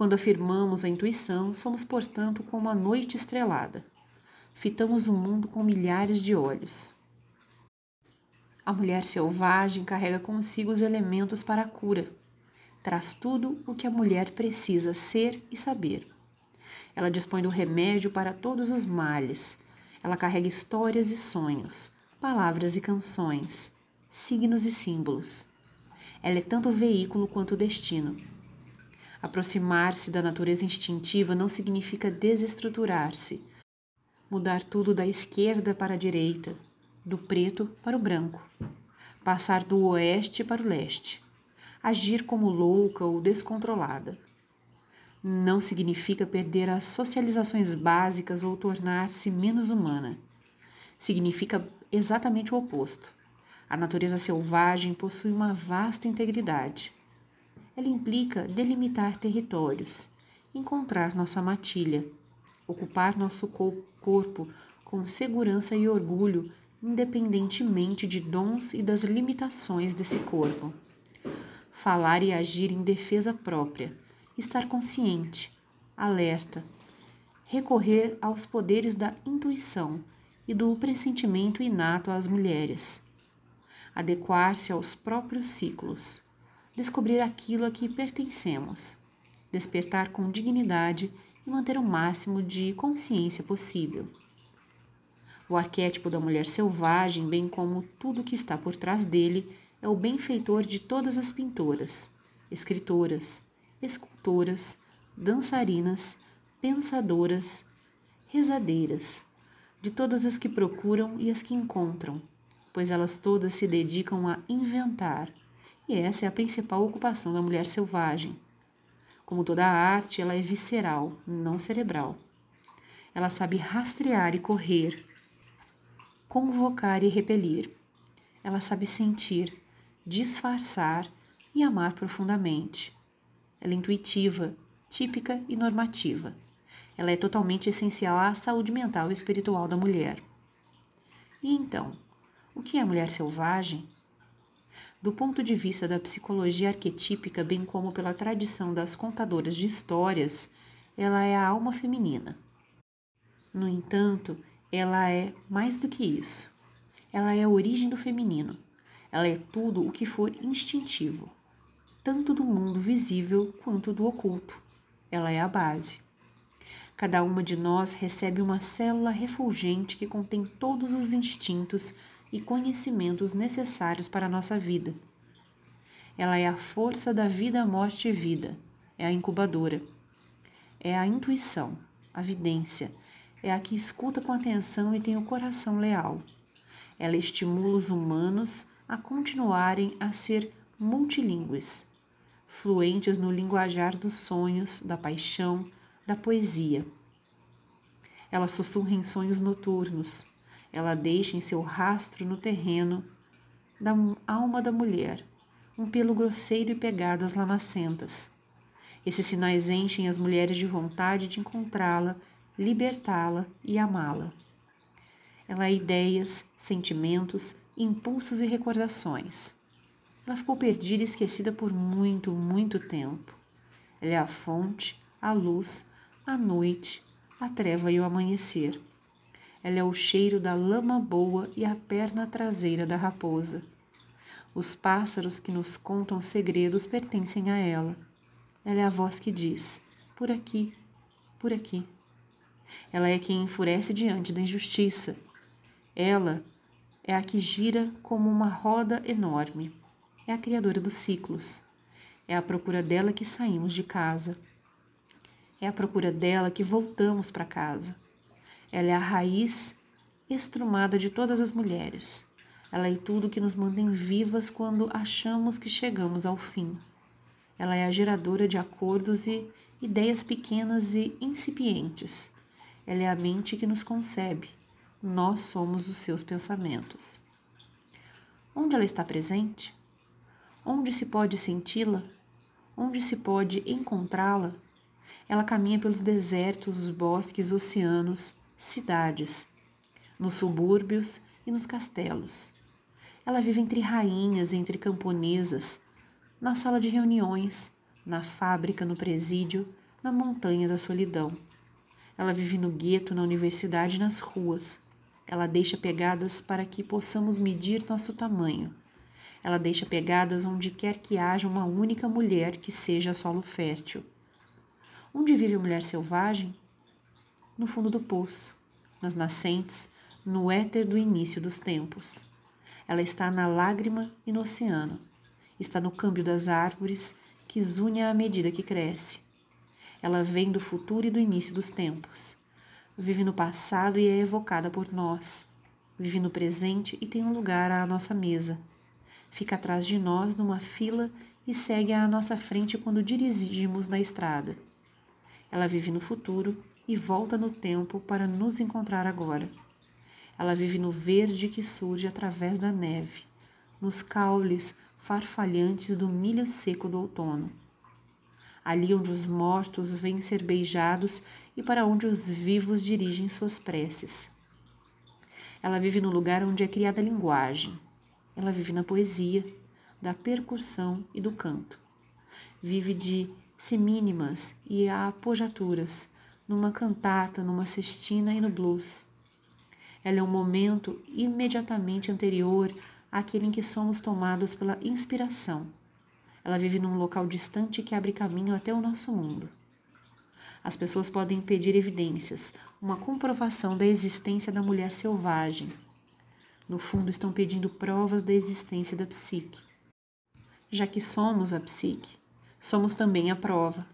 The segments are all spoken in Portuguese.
Quando afirmamos a intuição, somos, portanto, como a noite estrelada. Fitamos o mundo com milhares de olhos. A mulher selvagem carrega consigo os elementos para a cura. Traz tudo o que a mulher precisa ser e saber. Ela dispõe do remédio para todos os males. Ela carrega histórias e sonhos, palavras e canções, signos e símbolos. Ela é tanto veículo quanto o destino. Aproximar-se da natureza instintiva não significa desestruturar-se, mudar tudo da esquerda para a direita, do preto para o branco, passar do oeste para o leste, agir como louca ou descontrolada. Não significa perder as socializações básicas ou tornar-se menos humana. Significa exatamente o oposto. A natureza selvagem possui uma vasta integridade. Ela implica delimitar territórios, encontrar nossa matilha, ocupar nosso corpo com segurança e orgulho, independentemente de dons e das limitações desse corpo. Falar e agir em defesa própria, estar consciente, alerta, recorrer aos poderes da intuição e do pressentimento inato às mulheres, adequar-se aos próprios ciclos, descobrir aquilo a que pertencemos, despertar com dignidade e manter o máximo de consciência possível. O arquétipo da mulher selvagem, bem como tudo que está por trás dele, é o benfeitor de todas as pintoras, escritoras, escultoras, dançarinas, pensadoras, rezadeiras, de todas as que procuram e as que encontram, pois elas todas se dedicam a inventar, e essa é a principal ocupação da mulher selvagem. Como toda a arte, ela é visceral, não cerebral. Ela sabe rastrear e correr, convocar e repelir. Ela sabe sentir, disfarçar e amar profundamente. Ela é intuitiva, típica e normativa. Ela é totalmente essencial à saúde mental e espiritual da mulher. E então, o que é mulher selvagem? Do ponto de vista da psicologia arquetípica, bem como pela tradição das contadoras de histórias, ela é a alma feminina. No entanto, ela é mais do que isso. Ela é a origem do feminino. Ela é tudo o que for instintivo, tanto do mundo visível quanto do oculto. Ela é a base. Cada uma de nós recebe uma célula refulgente que contém todos os instintos e conhecimentos necessários para a nossa vida. Ela é a força da vida, morte e vida, é a incubadora, é a intuição, a vidência, é a que escuta com atenção e tem o coração leal. Ela estimula os humanos a continuarem a ser multilingües, fluentes no linguajar dos sonhos, da paixão, da poesia. Ela sussurra em sonhos noturnos, ela deixa em seu rastro no terreno da alma da mulher um pelo grosseiro e pegadas lamacentas. Esses sinais enchem as mulheres de vontade de encontrá-la, libertá-la e amá-la. Ela é ideias, sentimentos, impulsos e recordações. Ela ficou perdida e esquecida por muito, muito tempo. Ela é a fonte, a luz, a noite, a treva e o amanhecer. Ela é o cheiro da lama boa e a perna traseira da raposa. Os pássaros que nos contam segredos pertencem a ela. Ela é a voz que diz: por aqui, por aqui. Ela é quem enfurece diante da injustiça. Ela é a que gira como uma roda enorme. É a criadora dos ciclos. É a procura dela que saímos de casa. É a procura dela que voltamos para casa. Ela é a raiz estrumada de todas as mulheres. Ela é tudo que nos mantém vivas quando achamos que chegamos ao fim. Ela é a geradora de acordos e ideias pequenas e incipientes. Ela é a mente que nos concebe. Nós somos os seus pensamentos. Onde ela está presente? Onde se pode senti-la? Onde se pode encontrá-la? Ela caminha pelos desertos, bosques, oceanos, cidades, nos subúrbios e nos castelos. Ela vive entre rainhas, entre camponesas, na sala de reuniões, na fábrica, no presídio, na montanha da solidão. Ela vive no gueto, na universidade nas ruas. Ela deixa pegadas para que possamos medir nosso tamanho. Ela deixa pegadas onde quer que haja uma única mulher que seja solo fértil. Onde vive a mulher selvagem? No fundo do poço, nas nascentes, no éter do início dos tempos. Ela está na lágrima e no oceano. Está no câmbio das árvores que zunha à medida que cresce. Ela vem do futuro e do início dos tempos. Vive no passado e é evocada por nós. Vive no presente e tem um lugar à nossa mesa. Fica atrás de nós numa fila e segue à nossa frente quando dirigimos na estrada. Ela vive no futuro e volta no tempo para nos encontrar agora. Ela vive no verde que surge através da neve, nos caules farfalhantes do milho seco do outono. Ali onde os mortos vêm ser beijados e para onde os vivos dirigem suas preces. Ela vive no lugar onde é criada a linguagem. Ela vive na poesia, da percussão e do canto. Vive de semínimas e apojaturas, numa cantata, numa cestina e no blues. Ela é um momento imediatamente anterior àquele em que somos tomados pela inspiração. Ela vive num local distante que abre caminho até o nosso mundo. As pessoas podem pedir evidências, uma comprovação da existência da mulher selvagem. No fundo, estão pedindo provas da existência da psique. Já que somos a psique, somos também a prova.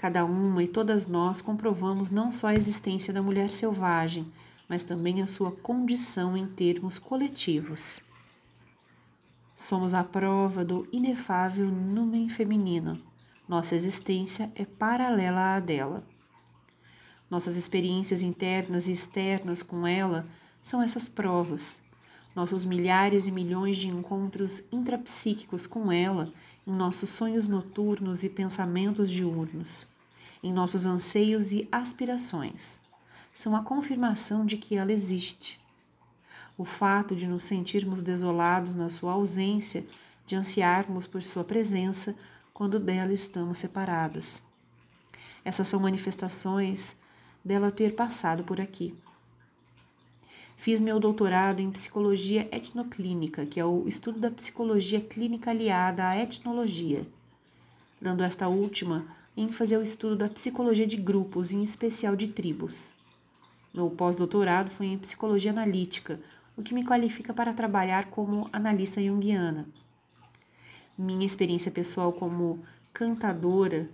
Cada uma e todas nós comprovamos não só a existência da mulher selvagem, mas também a sua condição em termos coletivos. Somos a prova do inefável numen feminino. Nossa existência é paralela à dela. Nossas experiências internas e externas com ela são essas provas. Nossos milhares e milhões de encontros intrapsíquicos com ela, em nossos sonhos noturnos e pensamentos diurnos, em nossos anseios e aspirações são a confirmação de que ela existe. O fato de nos sentirmos desolados na sua ausência, de ansiarmos por sua presença quando dela estamos separadas. Essas são manifestações dela ter passado por aqui. Fiz meu doutorado em psicologia etnoclínica, que é o estudo da psicologia clínica aliada à etnologia, dando esta última ênfase ao estudo da psicologia de grupos, em especial de tribos. Meu pós-doutorado foi em psicologia analítica, o que me qualifica para trabalhar como analista junguiana. Minha experiência pessoal como cantadora,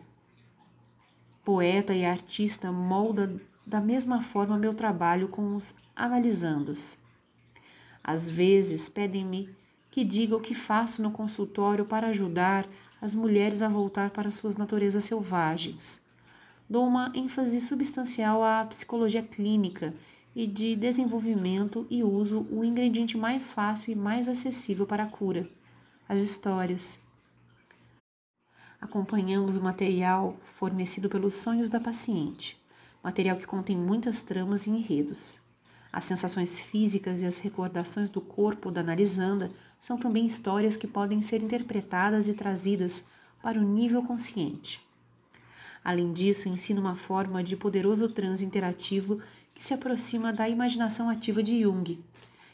poeta e artista molda da mesma forma meu trabalho com os analisandos. Às vezes pedem-me que diga o que faço no consultório para ajudar as mulheres a voltar para suas naturezas selvagens dou uma ênfase substancial à psicologia clínica e de desenvolvimento e uso o ingrediente mais fácil e mais acessível para a cura, as histórias. Acompanhamos o material fornecido pelos sonhos da paciente, material que contém muitas tramas e enredos. As sensações físicas e as recordações do corpo da analisanda são também histórias que podem ser interpretadas e trazidas para o nível consciente. Além disso, ensina uma forma de poderoso transe interativo que se aproxima da imaginação ativa de Jung.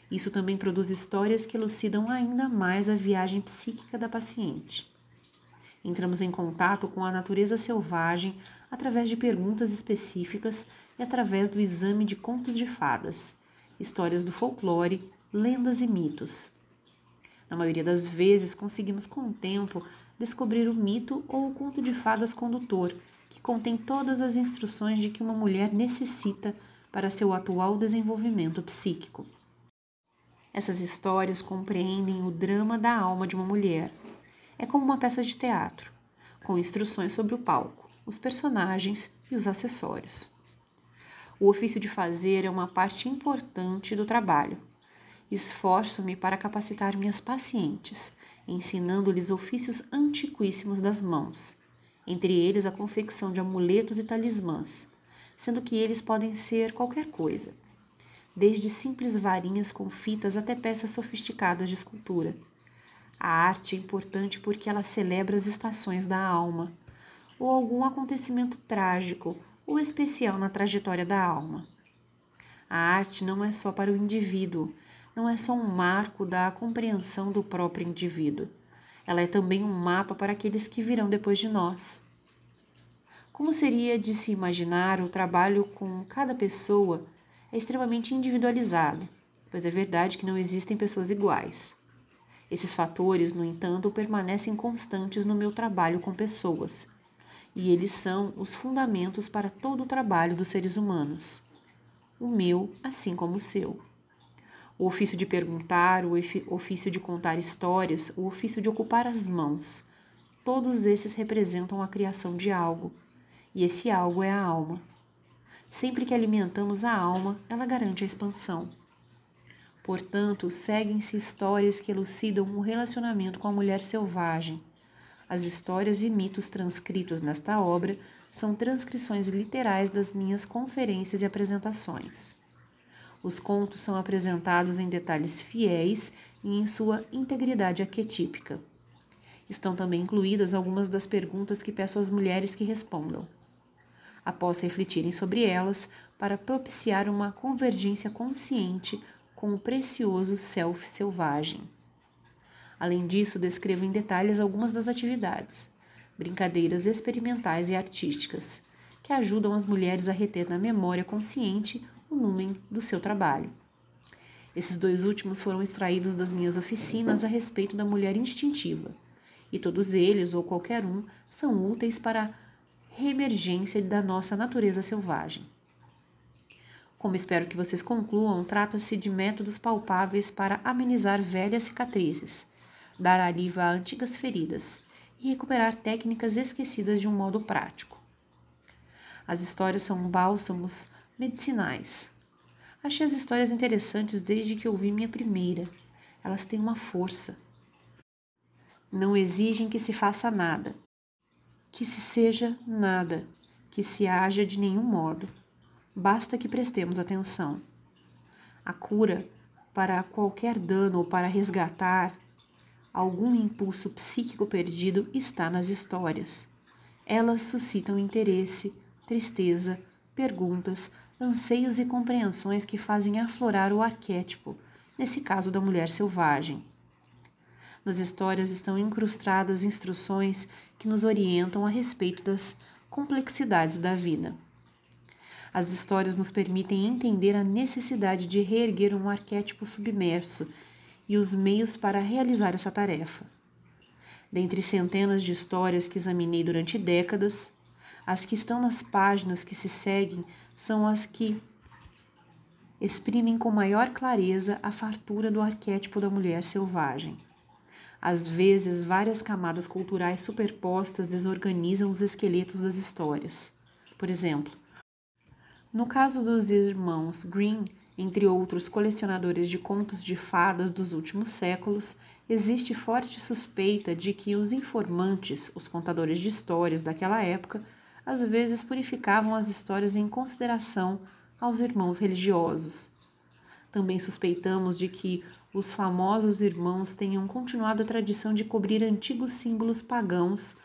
Isso também produz histórias que elucidam ainda mais a viagem psíquica da paciente. Entramos em contato com a natureza selvagem através de perguntas específicas e através do exame de contos de fadas, histórias do folclore, lendas e mitos. Na maioria das vezes, conseguimos com o tempo descobrir o mito ou o conto de fadas condutor contém todas as instruções de que uma mulher necessita para seu atual desenvolvimento psíquico. Essas histórias compreendem o drama da alma de uma mulher. É como uma peça de teatro, com instruções sobre o palco, os personagens e os acessórios. O ofício de fazer é uma parte importante do trabalho. Esforço-me para capacitar minhas pacientes, ensinando-lhes ofícios antiquíssimos das mãos, entre eles a confecção de amuletos e talismãs, sendo que eles podem ser qualquer coisa, desde simples varinhas com fitas até peças sofisticadas de escultura. A arte é importante porque ela celebra as estações da alma. ou algum acontecimento trágico ou especial na trajetória da alma. A arte não é só para o indivíduo, não é só um marco da compreensão do próprio indivíduo. Ela é também um mapa para aqueles que virão depois de nós. Como seria de se imaginar o trabalho com cada pessoa é extremamente individualizado, pois é verdade que não existem pessoas iguais. Esses fatores, no entanto, permanecem constantes no meu trabalho com pessoas, e eles são os fundamentos para todo o trabalho dos seres humanos. O meu, assim como o seu. O ofício de perguntar, o ofício de contar histórias, o ofício de ocupar as mãos, todos esses representam a criação de algo, e esse algo é a alma. Sempre que alimentamos a alma, ela garante a expansão. Portanto, seguem-se histórias que elucidam o relacionamento com a mulher selvagem as histórias e mitos transcritos nesta obra são transcrições literais das minhas conferências e apresentações. Os contos são apresentados em detalhes fiéis e em sua integridade arquetípica. Estão também incluídas algumas das perguntas que peço às mulheres que respondam. Após refletirem sobre elas, para propiciar uma convergência consciente com o precioso self selvagem. Além disso, descrevo em detalhes algumas das atividades, brincadeiras experimentais e artísticas, que ajudam as mulheres a reter na memória consciente o número do seu trabalho. Esses dois últimos foram extraídos das minhas oficinas a respeito da mulher instintiva, e todos eles, ou qualquer um, são úteis para a reemergência da nossa natureza selvagem. Como espero que vocês concluam, trata-se de métodos palpáveis para amenizar velhas cicatrizes, dar alívio a antigas feridas e recuperar técnicas esquecidas de um modo prático. As histórias são bálsamos medicinais. Achei as histórias interessantes desde que ouvi minha primeira. Elas têm uma força. Não exigem que se faça nada, que se seja nada, que se haja de nenhum modo. Basta que prestemos atenção. A cura para qualquer dano ou para resgatar algum impulso psíquico perdido está nas histórias. Elas suscitam interesse, tristeza, perguntas, anseios e compreensões que fazem aflorar o arquétipo, nesse caso da mulher selvagem. Nas histórias estão incrustadas instruções que nos orientam a respeito das complexidades da vida. As histórias nos permitem entender a necessidade de reerguer um arquétipo submerso e os meios para realizar essa tarefa. Dentre centenas de histórias que examinei durante décadas, as que estão nas páginas que se seguem são as que exprimem com maior clareza a fartura do arquétipo da mulher selvagem. Às vezes, várias camadas culturais superpostas desorganizam os esqueletos das histórias. Por exemplo, no caso dos irmãos Green, entre outros colecionadores de contos de fadas dos últimos séculos, existe forte suspeita de que os informantes, os contadores de histórias daquela época, às vezes purificavam as histórias em consideração aos irmãos religiosos. Também suspeitamos de que os famosos irmãos tenham continuado a tradição de cobrir antigos símbolos pagãos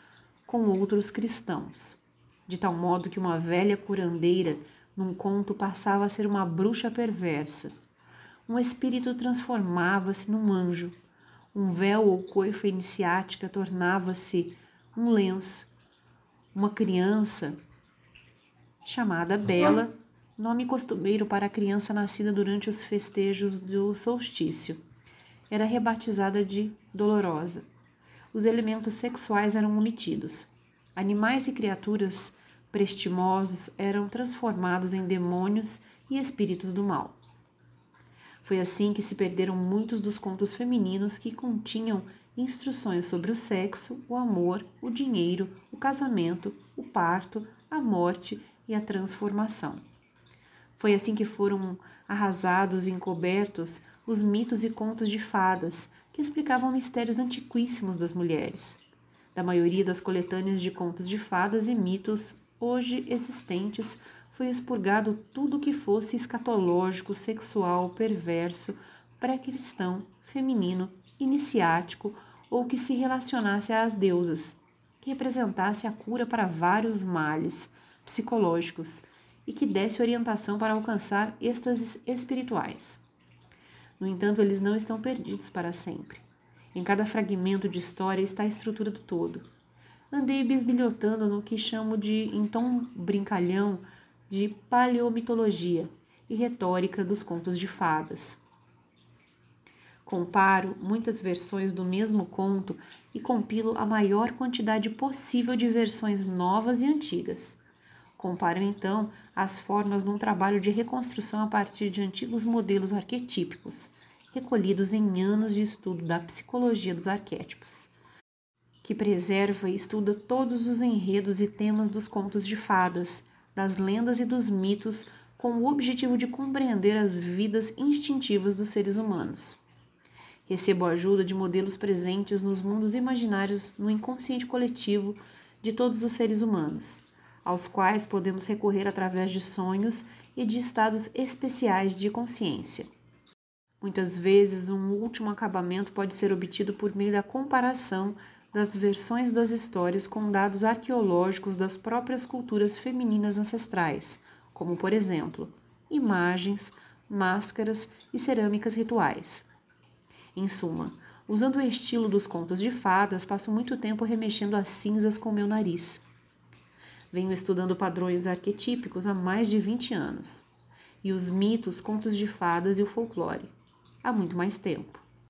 com outros cristãos, de tal modo que uma velha curandeira num conto passava a ser uma bruxa perversa. Um espírito transformava-se num anjo. Um véu ou coifa iniciática tornava-se um lenço. Uma criança chamada Bela, nome costumeiro para a criança nascida durante os festejos do solstício, era rebatizada de Dolorosa. Os elementos sexuais eram omitidos. Animais e criaturas prestimosos eram transformados em demônios e espíritos do mal. Foi assim que se perderam muitos dos contos femininos que continham instruções sobre o sexo, o amor, o dinheiro, o casamento, o parto, a morte e a transformação. Foi assim que foram arrasados e encobertos os mitos e contos de fadas que explicavam mistérios antiquíssimos das mulheres. Da maioria das coletâneas de contos de fadas e mitos hoje existentes, foi expurgado tudo que fosse escatológico, sexual, perverso, pré-cristão, feminino, iniciático ou que se relacionasse às deusas, que representasse a cura para vários males psicológicos e que desse orientação para alcançar êxtases espirituais. No entanto, eles não estão perdidos para sempre. Em cada fragmento de história está a estrutura do todo. Andei bisbilhotando no que chamo de, em tom brincalhão, de paleomitologia e retórica dos contos de fadas. Comparo muitas versões do mesmo conto e compilo a maior quantidade possível de versões novas e antigas. Comparo então as formas num trabalho de reconstrução a partir de antigos modelos arquetípicos, recolhidos em anos de estudo da psicologia dos arquétipos, que preserva e estuda todos os enredos e temas dos contos de fadas, das lendas e dos mitos, com o objetivo de compreender as vidas instintivas dos seres humanos. Recebo a ajuda de modelos presentes nos mundos imaginários no inconsciente coletivo de todos os seres humanos aos quais podemos recorrer através de sonhos e de estados especiais de consciência. Muitas vezes, um último acabamento pode ser obtido por meio da comparação das versões das histórias com dados arqueológicos das próprias culturas femininas ancestrais, como, por exemplo, imagens, máscaras e cerâmicas rituais. Em suma, usando o estilo dos contos de fadas, passo muito tempo remexendo as cinzas com meu nariz. Venho estudando padrões arquetípicos há mais de 20 anos, e os mitos, contos de fadas e o folclore há muito mais tempo.